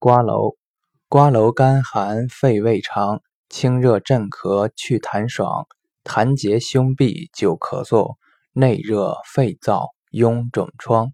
瓜蒌，瓜蒌甘寒，肺胃肠，清热镇咳，去痰爽，痰结胸痹，久咳嗽。内热肺燥，痈肿疮。